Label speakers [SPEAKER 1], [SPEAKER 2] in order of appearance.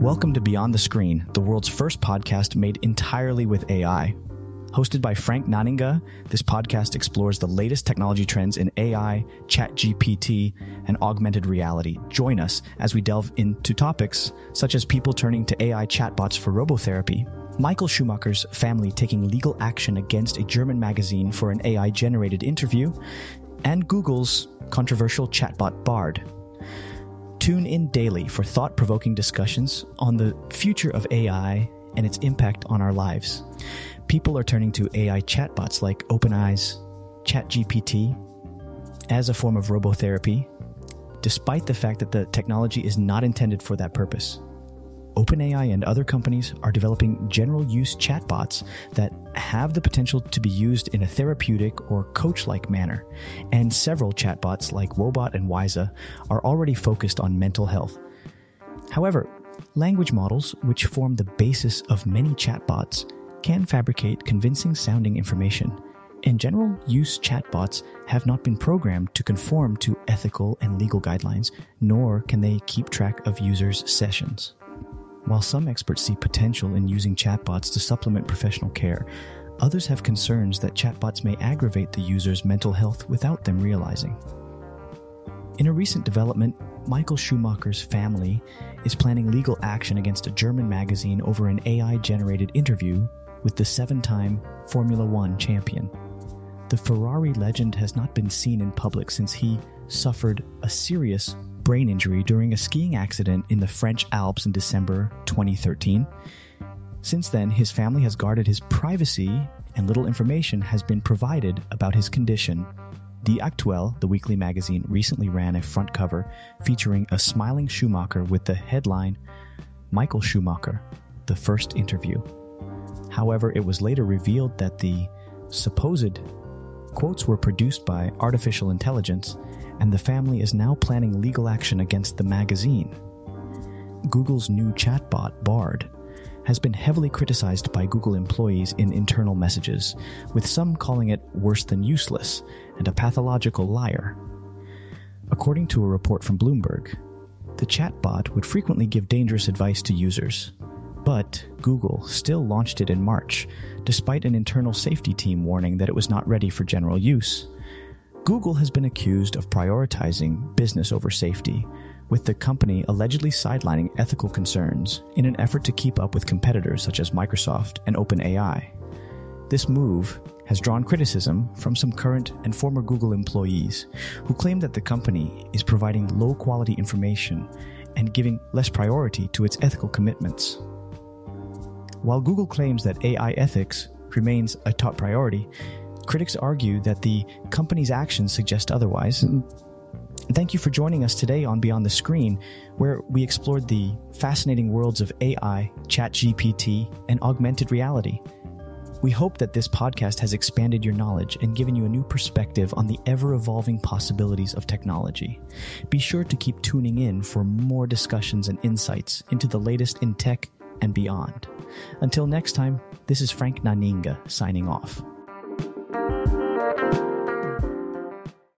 [SPEAKER 1] Welcome to Beyond the Screen, the world's first podcast made entirely with AI. Hosted by Frank Naninga, this podcast explores the latest technology trends in AI, ChatGPT, and augmented reality. Join us as we delve into topics such as people turning to AI chatbots for robotherapy, Michael Schumacher's family taking legal action against a German magazine for an AI generated interview, and Google's controversial chatbot Bard. Tune in daily for thought provoking discussions on the future of AI and its impact on our lives. People are turning to AI chatbots like OpenAI's ChatGPT as a form of robotherapy, despite the fact that the technology is not intended for that purpose. OpenAI and other companies are developing general use chatbots that have the potential to be used in a therapeutic or coach like manner, and several chatbots like Woebot and Wysa are already focused on mental health. However, language models, which form the basis of many chatbots, can fabricate convincing sounding information. In general use chatbots have not been programmed to conform to ethical and legal guidelines, nor can they keep track of users' sessions. While some experts see potential in using chatbots to supplement professional care, others have concerns that chatbots may aggravate the user's mental health without them realizing. In a recent development, Michael Schumacher's family is planning legal action against a German magazine over an AI generated interview with the seven time Formula One champion. The Ferrari legend has not been seen in public since he suffered a serious brain injury during a skiing accident in the French Alps in December 2013. Since then, his family has guarded his privacy and little information has been provided about his condition. The Aktuelle, the weekly magazine, recently ran a front cover featuring a smiling Schumacher with the headline Michael Schumacher, the first interview. However, it was later revealed that the supposed quotes were produced by artificial intelligence and the family is now planning legal action against the magazine. Google's new chatbot, Bard, has been heavily criticized by Google employees in internal messages, with some calling it worse than useless and a pathological liar. According to a report from Bloomberg, the chatbot would frequently give dangerous advice to users. But Google still launched it in March, despite an internal safety team warning that it was not ready for general use. Google has been accused of prioritizing business over safety, with the company allegedly sidelining ethical concerns in an effort to keep up with competitors such as Microsoft and OpenAI. This move has drawn criticism from some current and former Google employees who claim that the company is providing low quality information and giving less priority to its ethical commitments. While Google claims that AI ethics remains a top priority, Critics argue that the company's actions suggest otherwise. Mm-hmm. Thank you for joining us today on Beyond the Screen, where we explored the fascinating worlds of AI, ChatGPT, and augmented reality. We hope that this podcast has expanded your knowledge and given you a new perspective on the ever evolving possibilities of technology. Be sure to keep tuning in for more discussions and insights into the latest in tech and beyond. Until next time, this is Frank Naninga signing off.